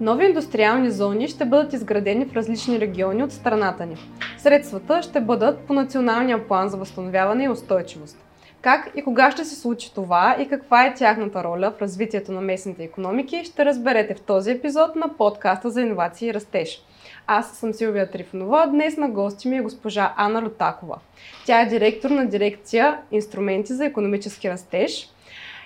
Нови индустриални зони ще бъдат изградени в различни региони от страната ни. Средствата ще бъдат по националния план за възстановяване и устойчивост. Как и кога ще се случи това и каква е тяхната роля в развитието на местните економики, ще разберете в този епизод на подкаста за инновации и растеж. Аз съм Силвия Трифонова, днес на гости ми е госпожа Ана Лутакова. Тя е директор на дирекция Инструменти за економически растеж –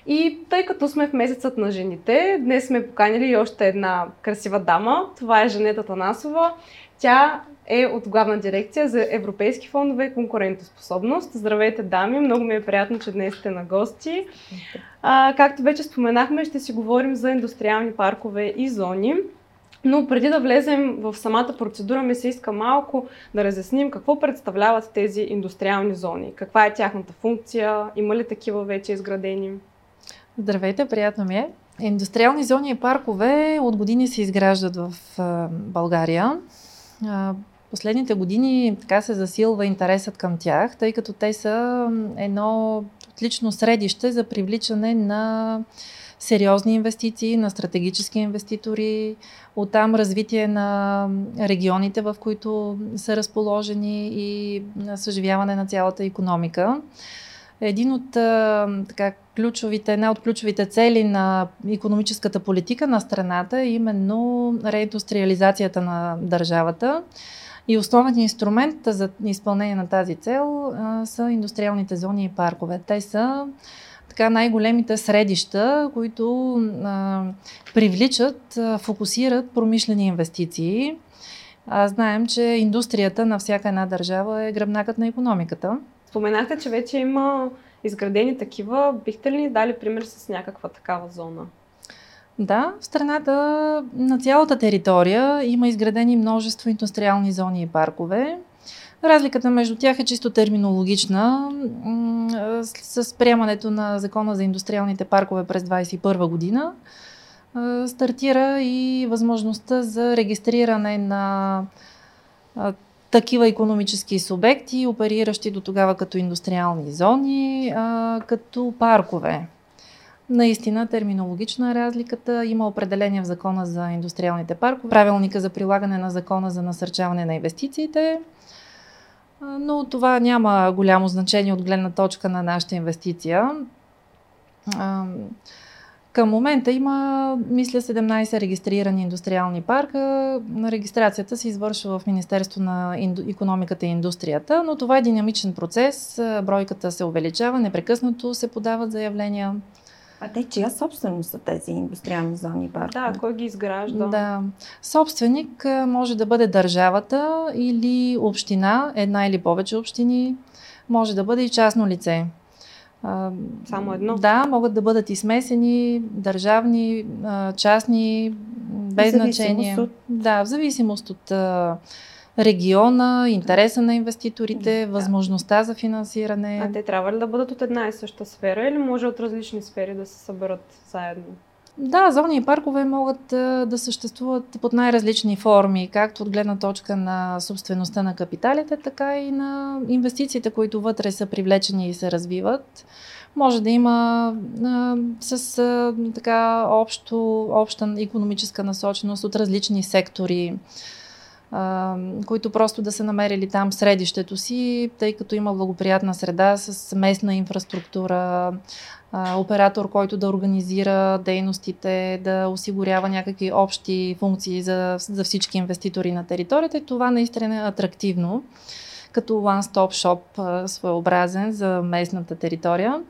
и тъй като сме в месецът на жените, днес сме поканили и още една красива дама. Това е Жанета Танасова. Тя е от главна дирекция за европейски фондове и конкурентоспособност. Здравейте, дами! Много ми е приятно, че днес сте на гости. А, както вече споменахме, ще си говорим за индустриални паркове и зони. Но преди да влезем в самата процедура, ми се иска малко да разясним какво представляват тези индустриални зони. Каква е тяхната функция? Има ли такива вече изградени? Здравейте, приятно ми е. Индустриални зони и паркове от години се изграждат в България. Последните години така се засилва интересът към тях, тъй като те са едно отлично средище за привличане на сериозни инвестиции, на стратегически инвеститори, оттам развитие на регионите, в които са разположени и съживяване на цялата економика. Един от така, ключовите, една от ключовите цели на економическата политика на страната е именно реиндустриализацията на държавата. И основен инструмент за изпълнение на тази цел а, са индустриалните зони и паркове. Те са така най-големите средища, които а, привличат, а, фокусират промишлени инвестиции. А, знаем, че индустрията на всяка една държава е гръбнакът на економиката. Споменахте, че вече има изградени такива. Бихте ли ни дали пример с някаква такава зона? Да, в страната на цялата територия има изградени множество индустриални зони и паркове. Разликата между тях е чисто терминологична. С приемането на закона за индустриалните паркове през 2021 година стартира и възможността за регистриране на такива економически субекти, опериращи до тогава като индустриални зони, а, като паркове. Наистина, терминологична е разликата. Има определение в закона за индустриалните паркове, правилника за прилагане на закона за насърчаване на инвестициите, но това няма голямо значение от гледна точка на нашата инвестиция. Към момента има, мисля, 17 регистрирани индустриални парка. Регистрацията се извършва в Министерство на економиката и индустрията, но това е динамичен процес. Бройката се увеличава, непрекъснато се подават заявления. А те чия собственост са тези индустриални зони и паркове? Да, кой ги изгражда? Да. Собственик може да бъде държавата или община, една или повече общини. Може да бъде и частно лице. Само едно? Да, могат да бъдат и смесени, държавни, частни, без значение. От... Да, в зависимост от региона, интереса на инвеститорите, да. възможността за финансиране. А те трябва ли да бъдат от една и съща сфера или може от различни сфери да се съберат заедно? Да, зони и паркове могат да съществуват под най-различни форми, както от гледна точка на собствеността на капиталите, така и на инвестициите, които вътре са привлечени и се развиват. Може да има а, с а, така общо, обща економическа насоченост от различни сектори, които просто да са намерили там средището си, тъй като има благоприятна среда с местна инфраструктура, оператор, който да организира дейностите, да осигурява някакви общи функции за, за всички инвеститори на територията. Това наистина е атрактивно като one-stop shop своеобразен за местната територия.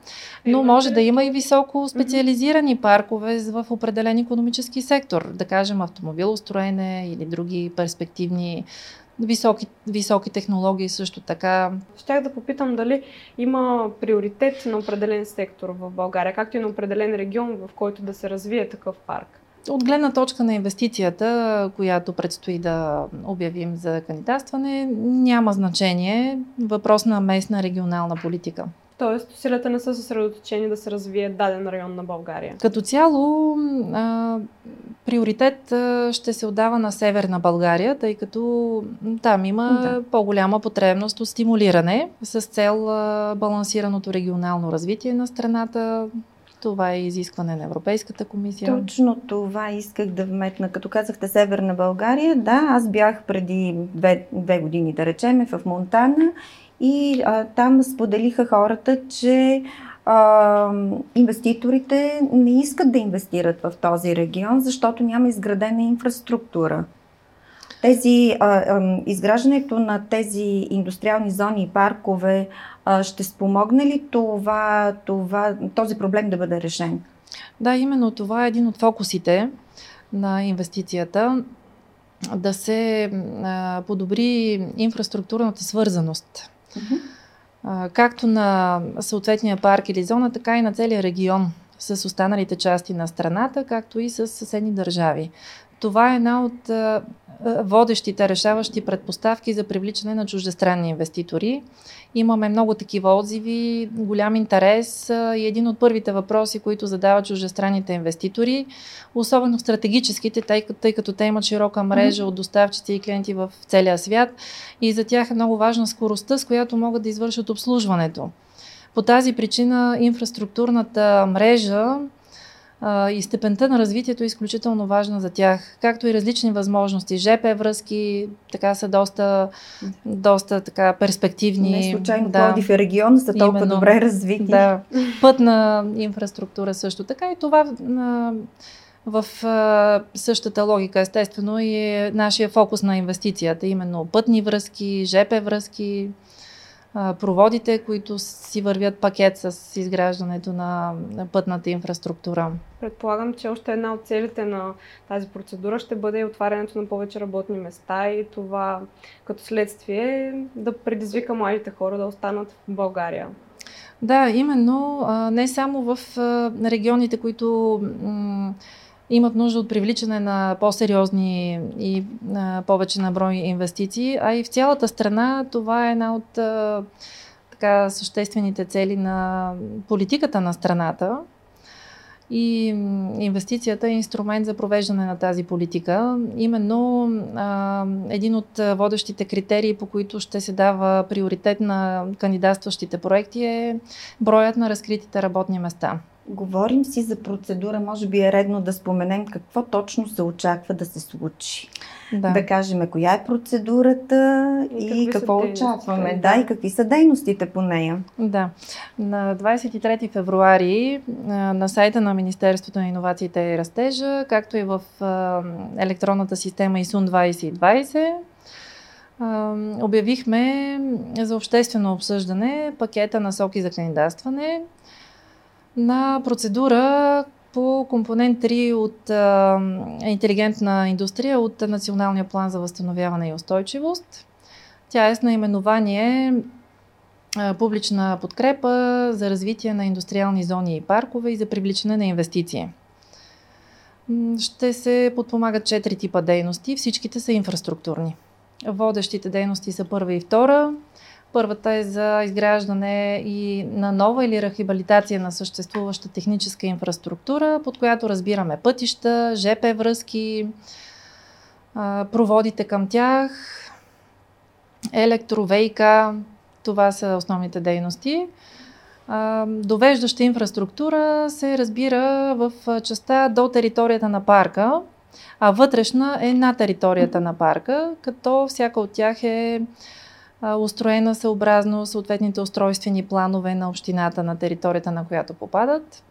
Но може да има и високо специализирани паркове в определен економически сектор, да кажем автомобилостроене или други перспективни високи, високи технологии също така. Щях да попитам дали има приоритет на определен сектор в България, както и на определен регион, в който да се развие такъв парк. От гледна точка на инвестицията, която предстои да обявим за кандидатстване, няма значение. Въпрос на местна регионална политика. Тоест, усилията не са съсредоточени да се развие даден район на България. Като цяло, а, приоритет а, ще се отдава на северна България, тъй като там има да. по-голяма потребност от стимулиране с цел а, балансираното регионално развитие на страната, Това е изискване на Европейската комисия. Точно това исках да вметна. Като казахте Северна България, да, аз бях преди две, две години, да речеме, в Монтана и а, там споделиха хората, че а, инвеститорите не искат да инвестират в този регион, защото няма изградена инфраструктура. Тези, а, а, изграждането на тези индустриални зони и паркове а, ще спомогне ли това, това, този проблем да бъде решен? Да, именно това е един от фокусите на инвестицията да се а, подобри инфраструктурната свързаност. Uh-huh. А, както на съответния парк или зона, така и на целия регион с останалите части на страната, както и с съседни държави. Това е една от водещите, решаващи предпоставки за привличане на чуждестранни инвеститори. Имаме много такива отзиви, голям интерес и един от първите въпроси, които задават чуждестранните инвеститори, особено стратегическите, тъй, тъй като те имат широка мрежа от доставчици и клиенти в целия свят и за тях е много важна скоростта, с която могат да извършат обслужването. По тази причина инфраструктурната мрежа и степента на развитието е изключително важна за тях, както и различни възможности. ЖП връзки така са доста, доста така перспективни. Не случайно да, Пловдив и регион са толкова именно, добре развити. Да, пътна инфраструктура също така и това в а, същата логика, естествено, и е нашия фокус на инвестицията, именно пътни връзки, ЖП връзки, проводите, които си вървят пакет с изграждането на пътната инфраструктура. Предполагам, че още една от целите на тази процедура ще бъде отварянето на повече работни места и това като следствие да предизвика младите хора да останат в България. Да, именно. Не само в регионите, които имат нужда от привличане на по-сериозни и а, повече на брой инвестиции, а и в цялата страна това е една от а, така съществените цели на политиката на страната. И инвестицията е инструмент за провеждане на тази политика. Именно а, един от водещите критерии, по които ще се дава приоритет на кандидатстващите проекти е броят на разкритите работни места. Говорим си за процедура, може би е редно да споменем какво точно се очаква да се случи. Да, да кажем коя е процедурата и, и какво очакваме. Да. да, и какви са дейностите по нея. Да. На 23 февруари на сайта на Министерството на иновациите и растежа, както и в електронната система ИСУН 2020, обявихме за обществено обсъждане пакета на соки за кандидатстване на процедура по компонент 3 от а, интелигентна индустрия от Националния план за възстановяване и устойчивост. Тя е с наименование а, публична подкрепа за развитие на индустриални зони и паркове и за привличане на инвестиции. Ще се подпомагат четири типа дейности, всичките са инфраструктурни. Водещите дейности са първа и втора, Първата е за изграждане и на нова или рехабилитация на съществуваща техническа инфраструктура, под която разбираме пътища, ЖП връзки, проводите към тях, електро, ВИК, това са основните дейности. Довеждаща инфраструктура се разбира в частта до територията на парка, а вътрешна е на територията на парка, като всяка от тях е устроена съобразно съответните устройствени планове на общината на територията, на която попадат.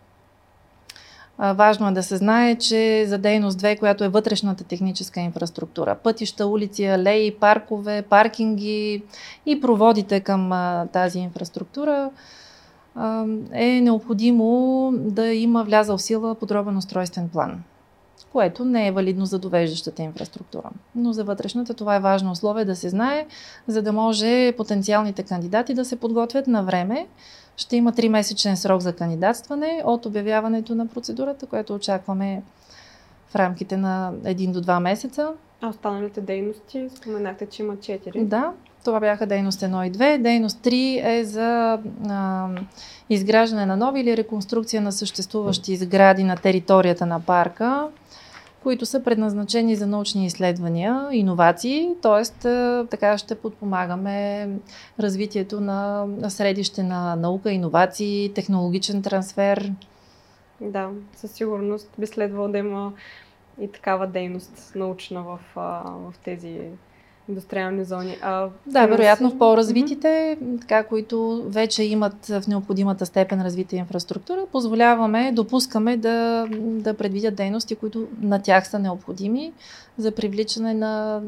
Важно е да се знае, че за дейност 2, която е вътрешната техническа инфраструктура, пътища, улици, алеи, паркове, паркинги и проводите към тази инфраструктура, е необходимо да има влязал в сила подробен устройствен план което не е валидно за довеждащата инфраструктура. Но за вътрешната това е важно условие да се знае, за да може потенциалните кандидати да се подготвят на време. Ще има 3-месечен срок за кандидатстване от обявяването на процедурата, което очакваме в рамките на 1 до 2 месеца. А останалите дейности, споменахте, че има 4. Да, това бяха дейност 1 и 2. Дейност 3 е за а, изграждане на нови или реконструкция на съществуващи сгради на територията на парка които са предназначени за научни изследвания, иновации, т.е. така ще подпомагаме развитието на средище на наука, иновации, технологичен трансфер Да, със сигурност би следвало да има и такава дейност научна в, в тези индустриални зони. А, да, вероятно в по-развитите, mm-hmm. така, които вече имат в необходимата степен развита инфраструктура, позволяваме, допускаме да, да предвидят дейности, които на тях са необходими за привличане на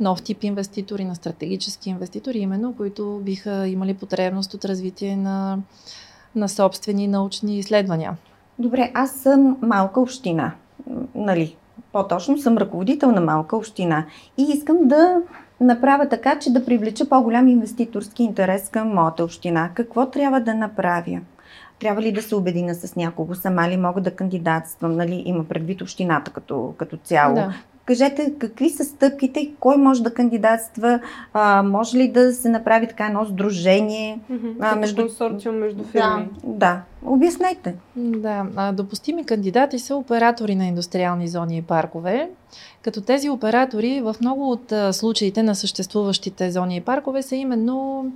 нов тип инвеститори, на стратегически инвеститори, именно, които биха имали потребност от развитие на, на собствени научни изследвания. Добре, аз съм малка община, нали? По-точно съм ръководител на малка община и искам да направя така, че да привлеча по-голям инвеститорски интерес към моята община. Какво трябва да направя? Трябва ли да се обедина с някого? Сама ли мога да кандидатствам? Нали, има предвид общината като, като цяло. Да. Кажете какви са стъпките, кой може да кандидатства, а, може ли да се направи така едно сдружение mm-hmm, а, между консорциум между фирми? Да, да. обяснете. Да, а, допустими кандидати са оператори на индустриални зони и паркове, като тези оператори в много от случаите на съществуващите зони и паркове са именно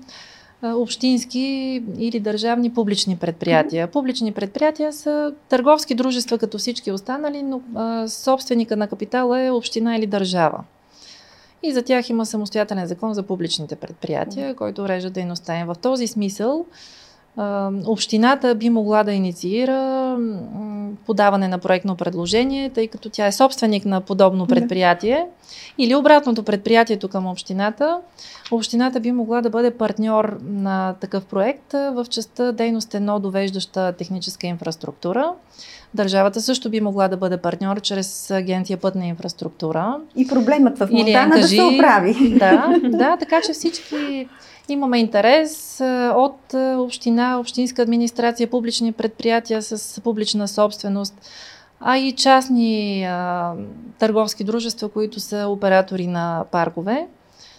общински или държавни публични предприятия. Публични предприятия са търговски дружества като всички останали, но а, собственика на капитала е община или държава. И за тях има самостоятелен закон за публичните предприятия, който урежда дейността им. В този смисъл общината би могла да инициира подаване на проектно предложение, тъй като тя е собственик на подобно предприятие. Или обратното предприятието към общината. Общината би могла да бъде партньор на такъв проект в частта дейност едно довеждаща техническа инфраструктура. Държавата също би могла да бъде партньор чрез агенция пътна инфраструктура. И проблемът в Монтана да се оправи. Да, да, така че всички Имаме интерес от община, общинска администрация, публични предприятия с публична собственост, а и частни а, търговски дружества, които са оператори на паркове.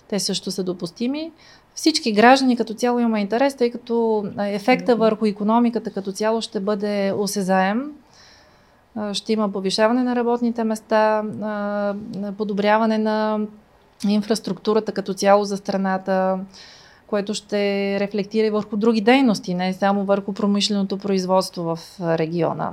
Те също са допустими. Всички граждани като цяло има интерес, тъй като ефекта върху економиката като цяло ще бъде осезаем. Ще има повишаване на работните места, подобряване на инфраструктурата като цяло за страната, което ще рефлектира и върху други дейности, не само върху промишленото производство в региона.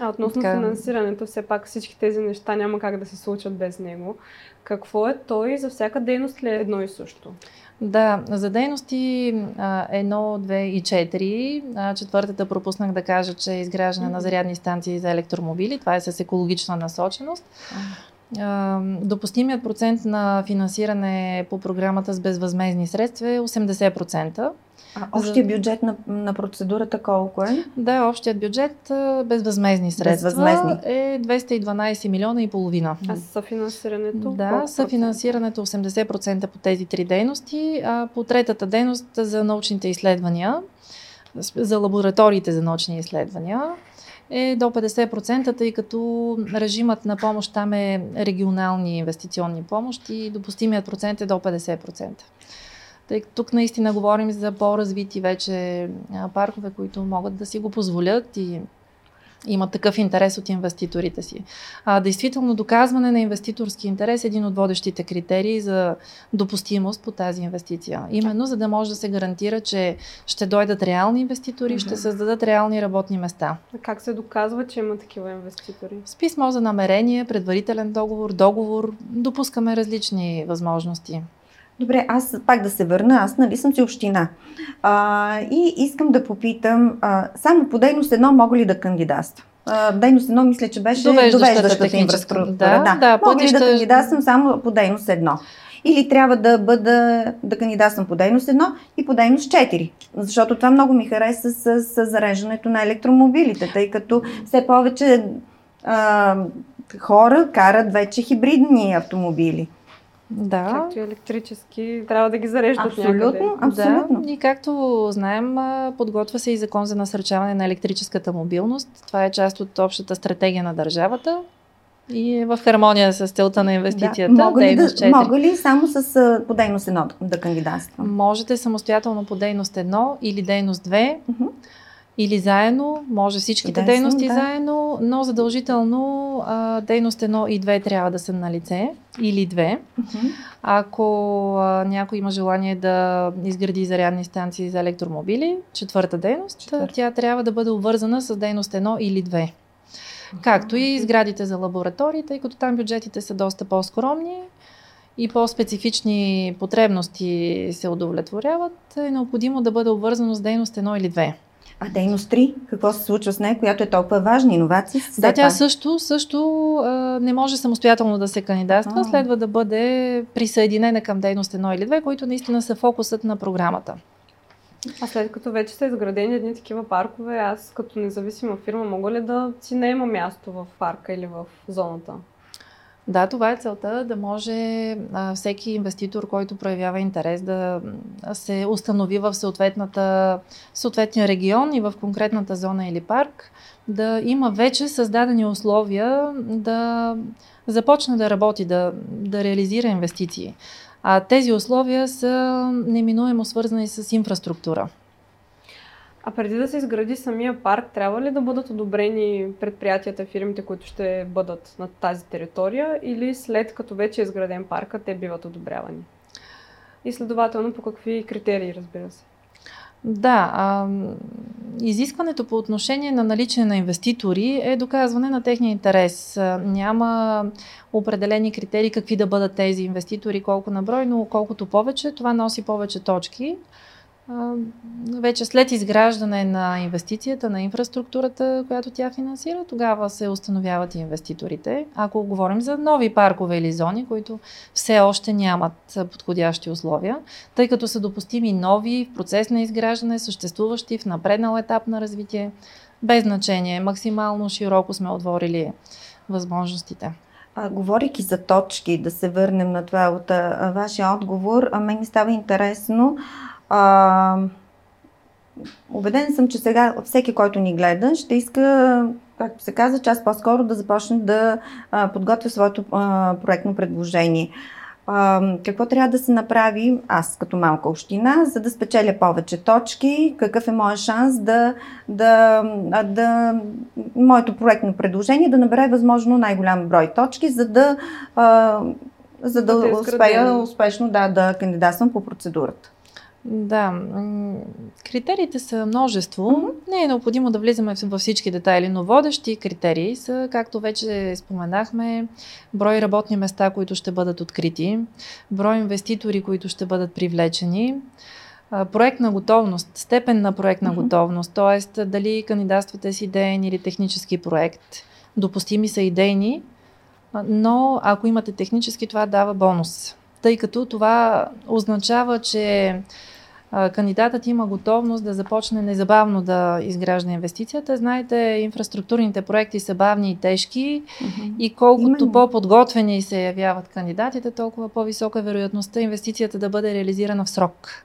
А относно така... финансирането, все пак всички тези неща няма как да се случат без него. Какво е той за всяка дейност ли е едно и също? Да, за дейности 1, 2 и 4. Четвъртата пропуснах да кажа, че е изграждане mm-hmm. на зарядни станции за електромобили. Това е с екологична насоченост. Допустимият процент на финансиране по програмата с безвъзмезни средства е 80%. А общия бюджет на, на процедурата колко е? Да, общият бюджет безвъзмезни средства безвъзмезни. е 212 милиона и половина. А съфинансирането? Да, съфинансирането 80% по тези три дейности, а по третата дейност за научните изследвания, за лабораториите за научни изследвания е до 50%, тъй като режимът на помощ там е регионални инвестиционни помощи и допустимият процент е до 50%. Тъй като тук наистина говорим за по-развити вече паркове, които могат да си го позволят и имат такъв интерес от инвеститорите си. А, действително, доказване на инвеститорски интерес е един от водещите критерии за допустимост по тази инвестиция. Именно за да може да се гарантира, че ще дойдат реални инвеститори, mm-hmm. ще създадат реални работни места. А как се доказва, че има такива инвеститори? С писмо за намерение, предварителен договор, договор, допускаме различни възможности. Добре, аз пак да се върна, аз нали съм си община. А, и искам да попитам, а, само по дейност едно мога ли да кандидатствам? дейност едно мисля, че беше довеждащата, довеждащата инфраструктура. Да, да. да мога ли да кандидатствам само по дейност едно? Или трябва да бъда да кандидатствам по дейност едно и по дейност 4. Защото това много ми хареса с, с зареждането на електромобилите, тъй като все повече а, хора карат вече хибридни автомобили. Да. Както и електрически, трябва да ги зареждат абсолютно, някъде. Абсолютно. Да, и както знаем, подготвя се и закон за насърчаване на електрическата мобилност. Това е част от общата стратегия на държавата и е в хармония с целта на инвестицията. Да. Мога, ли да, мога ли само с по дейност едно да, да кандидатствам? Можете самостоятелно по дейност едно или дейност две. Uh-huh или заедно, може всичките Чудесно, дейности да. заедно, но задължително а, дейност 1 и 2 трябва да са на лице или 2. Ако а, някой има желание да изгради зарядни станции за електромобили, четвърта дейност, Четвърта. тя трябва да бъде обвързана с дейност 1 или 2. Както и сградите за лаборатории, тъй като там бюджетите са доста по-скромни и по-специфични потребности се удовлетворяват, е необходимо да бъде обвързано с дейност 1 или 2. А дейност 3, какво се случва с нея, която е толкова важна? Иновации? Да, тя пак. също, също а, не може самостоятелно да се кандидатства, А. следва да бъде присъединена към дейност 1 или 2, които наистина са фокусът на програмата. А след като вече са изградени едни такива паркове, аз като независима фирма мога ли да си наема място в парка или в зоната? Да, това е целта, да може всеки инвеститор, който проявява интерес да се установи в съответната, съответния регион и в конкретната зона или парк, да има вече създадени условия да започне да работи, да, да реализира инвестиции. А тези условия са неминуемо свързани с инфраструктура. А преди да се изгради самия парк, трябва ли да бъдат одобрени предприятията, фирмите, които ще бъдат на тази територия или след като вече е изграден парка, те биват одобрявани? И следователно по какви критерии, разбира се? Да, а, изискването по отношение на наличие на инвеститори е доказване на техния интерес. Няма определени критерии какви да бъдат тези инвеститори, колко на брой, но колкото повече, това носи повече точки. Вече след изграждане на инвестицията, на инфраструктурата, която тя финансира, тогава се установяват инвеститорите. Ако говорим за нови паркове или зони, които все още нямат подходящи условия, тъй като са допустими нови в процес на изграждане, съществуващи в напреднал етап на развитие, без значение. Максимално широко сме отворили възможностите. А, говорейки за точки, да се върнем на това от а, вашия отговор, а мен ми става интересно. А, убеден съм, че сега всеки, който ни гледа, ще иска, както се казва, час по-скоро да започне да а, подготвя своето а, проектно предложение. А, какво трябва да се направи аз като малка община, за да спечеля повече точки? Какъв е моят шанс да, да, да моето проектно предложение да набере възможно най-голям брой точки, за да, а, за да Да успея успешно да, да кандидатствам по процедурата. Да, критериите са множество. Мгм. Не е необходимо да влизаме във всички детайли, но водещи критерии са, както вече споменахме, брой работни места, които ще бъдат открити, брой инвеститори, които ще бъдат привлечени, а, проектна готовност, степен на проектна Мгм. готовност, т.е. дали кандидатствате с идеен или технически проект. Допустими са идейни, но ако имате технически, това дава бонус. Тъй като това означава, че кандидатът има готовност да започне незабавно да изгражда инвестицията. Знаете, инфраструктурните проекти са бавни и тежки и колкото Именно. по-подготвени се явяват кандидатите, толкова по-висока е вероятността инвестицията да бъде реализирана в срок.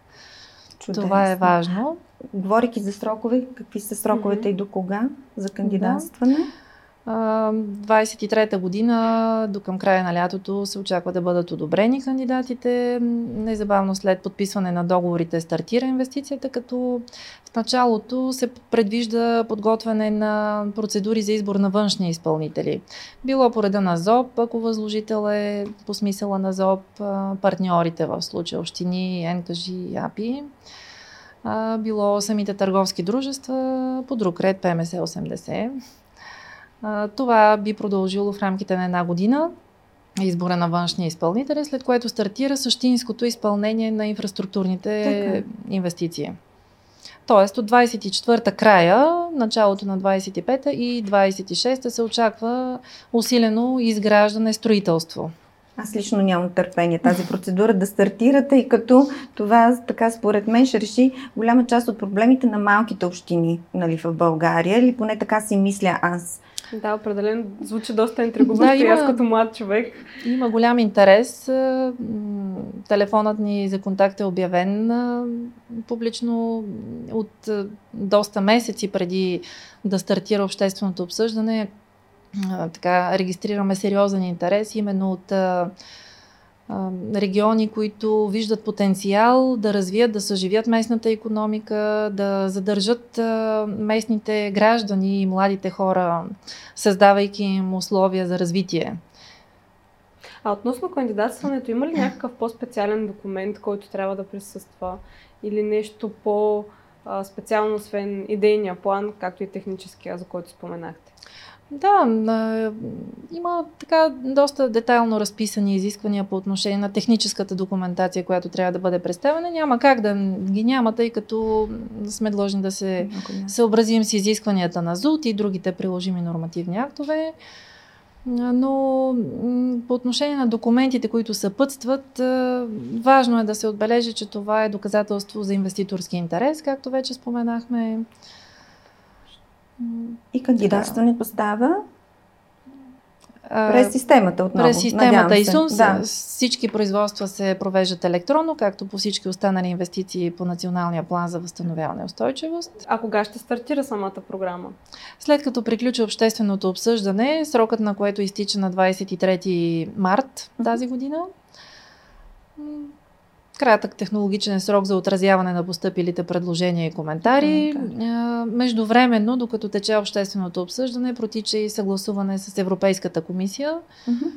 Чудесно. Това е важно. Говорейки за срокове, какви са сроковете Мгм. и до кога за кандидатстване? А, 23-та година до към края на лятото се очаква да бъдат одобрени кандидатите. Незабавно след подписване на договорите стартира инвестицията, като в началото се предвижда подготвяне на процедури за избор на външни изпълнители. Било по реда на ЗОП, ако възложител е по смисъла на ЗОП, партньорите в случая общини, и АПИ. Било самите търговски дружества, по друг ред ПМС 80. Това би продължило в рамките на една година избора на външни изпълнители, след което стартира същинското изпълнение на инфраструктурните Така. инвестиции. Тоест от 24-та края, началото на 25-та и 26-та се очаква усилено изграждане, строителство. Аз лично нямам търпение тази процедура да стартира, тъй като това така според мен ще реши голяма част от проблемите на малките общини нали, в България, или поне така си мисля аз. Да, определено звучи доста интригуващо Да, и аз има- като млад човек. Има голям интерес. м, Телефонът ни за контакт е обявен а, публично от а, доста месеци преди да стартира общественото обсъждане. Така, регистрираме сериозен интерес именно от а, региони, които виждат потенциал да развият, да съживят местната економика, да задържат местните граждани и младите хора, създавайки им условия за развитие. А относно кандидатстването, има ли някакъв по-специален документ, който трябва да присъства? Или нещо по-специално, освен идейния план, както и техническия, за който споменахте? Да, има така доста детайлно разписани изисквания по отношение на техническата документация, която трябва да бъде представена. Няма как да ги няма, тъй като сме длъжни да се съобразим с изискванията на ЗУТ и другите приложими нормативни актове. Но по отношение на документите, които съпътстват, важно е да се отбележи, че това е доказателство за инвеститорски интерес, както вече споменахме. И кандидатстването става през системата отново. През системата ИСУН да. всички производства се провеждат електронно, както по всички останали инвестиции по Националния план за възстановяване и устойчивост. А кога ще стартира самата програма? След като приключи общественото обсъждане, срокът на което изтича на 23 март тази година, кратък технологичен срок за отразяване на поступилите предложения и коментари. Okay. Междувременно, докато тече общественото обсъждане, протича и съгласуване с Европейската комисия mm-hmm.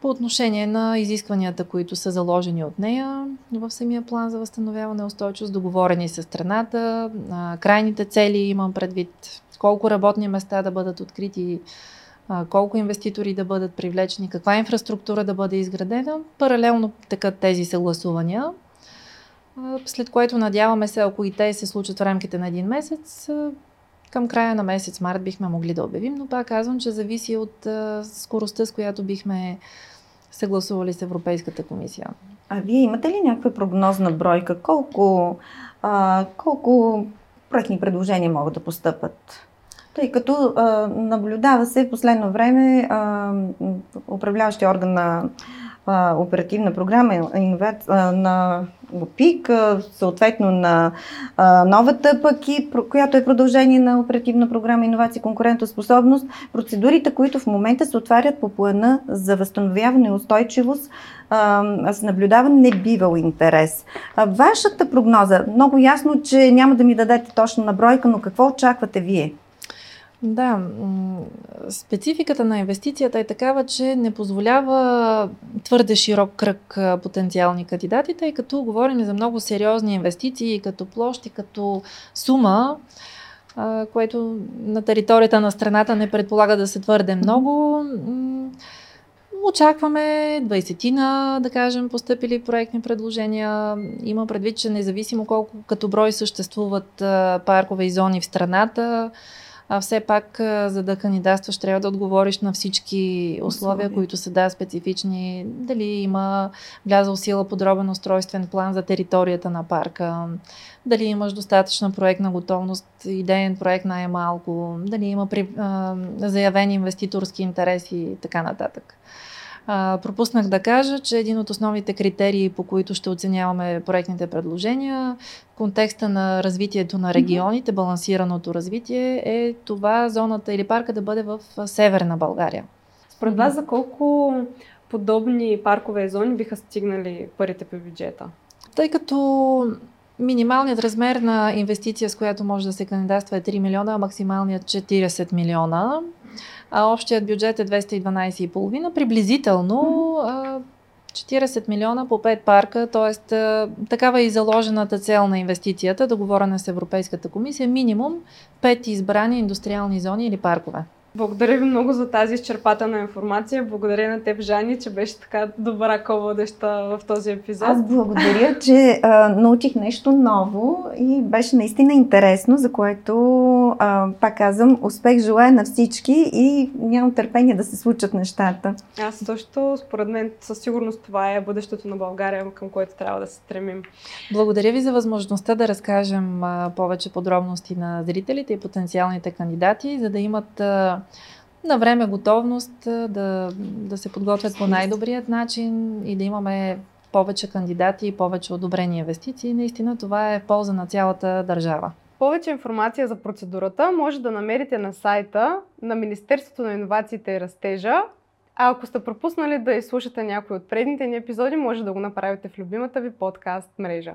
по отношение на изискванията, които са заложени от нея в самия план за възстановяване устойчивост, договорени с страната, крайните цели имам предвид, колко работни места да бъдат открити колко инвеститори да бъдат привлечени, каква инфраструктура да бъде изградена. Паралелно текат тези съгласувания, след което надяваме се, ако и те се случат в рамките на един месец, към края на месец март бихме могли да обявим, но пак казвам, че зависи от скоростта, с която бихме съгласували с Европейската комисия. А вие имате ли някаква прогнозна бройка? Колко, а, колко проектни предложения могат да постъпат? Тъй като а, наблюдава се в последно време а, управляващия орган на а, оперативна програма а, на ОПИК, съответно на а, новата пъки, която е продължение на оперативна програма Инновация и конкурентоспособност, процедурите, които в момента се отварят по плана за възстановяване и устойчивост, а, се наблюдава небивал интерес. А, вашата прогноза, много ясно, че няма да ми дадете точно на бройка, но какво очаквате вие? Да, спецификата на инвестицията е такава, че не позволява твърде широк кръг потенциални кандидати, тъй като говорим за много сериозни инвестиции, като площи, като сума, което на територията на страната не предполага да се твърде много. Очакваме 20 да кажем, поступили проектни предложения. Има предвид, че независимо колко като брой съществуват паркове и зони в страната, а все пак, за да кандидатстваш, трябва да отговориш на всички условия, условия. които са да специфични. Дали има влязъл сила подробен устройствен план за територията на парка, дали имаш достатъчна проектна готовност, идеен проект най-малко, дали има при, а, заявени инвеститорски интереси и така нататък. А, пропуснах да кажа, че един от основните критерии, по които ще оценяваме проектните предложения в контекста на развитието на регионите, балансираното развитие, е това зоната или парка да бъде в северна България. Според вас за колко подобни паркове и зони биха стигнали парите по бюджета? Тъй като Минималният размер на инвестиция, с която може да се кандидатства е 3 милиона, а максималният 40 милиона а общият бюджет е 212,5. Приблизително 40 милиона по 5 парка, т.е. такава е и заложената цел на инвестицията, договорена с Европейската комисия, минимум 5 избрани индустриални зони или паркове. Благодаря ви много за тази изчерпателна информация. Благодаря на теб, Жани, че беше така добра ководеща в този епизод. Аз благодаря, че а, научих нещо ново и беше наистина интересно, за което, а, пак казвам, успех желая на всички и нямам търпение да се случат нещата. Аз също, според мен, със сигурност това е бъдещето на България, към което трябва да се стремим. Благодаря ви за възможността да разкажем а, повече подробности на зрителите и потенциалните кандидати, за да имат а, на време готовност да, да се подготвят по най-добрият начин и да имаме повече кандидати и повече одобрени инвестиции. Наистина това е в полза на цялата държава. Повече информация за процедурата може да намерите на сайта на Министерството на инновациите и растежа А ако сте пропуснали да изслушате някой от предните ни епизоди, може да го направите в любимата ви подкаст мрежа.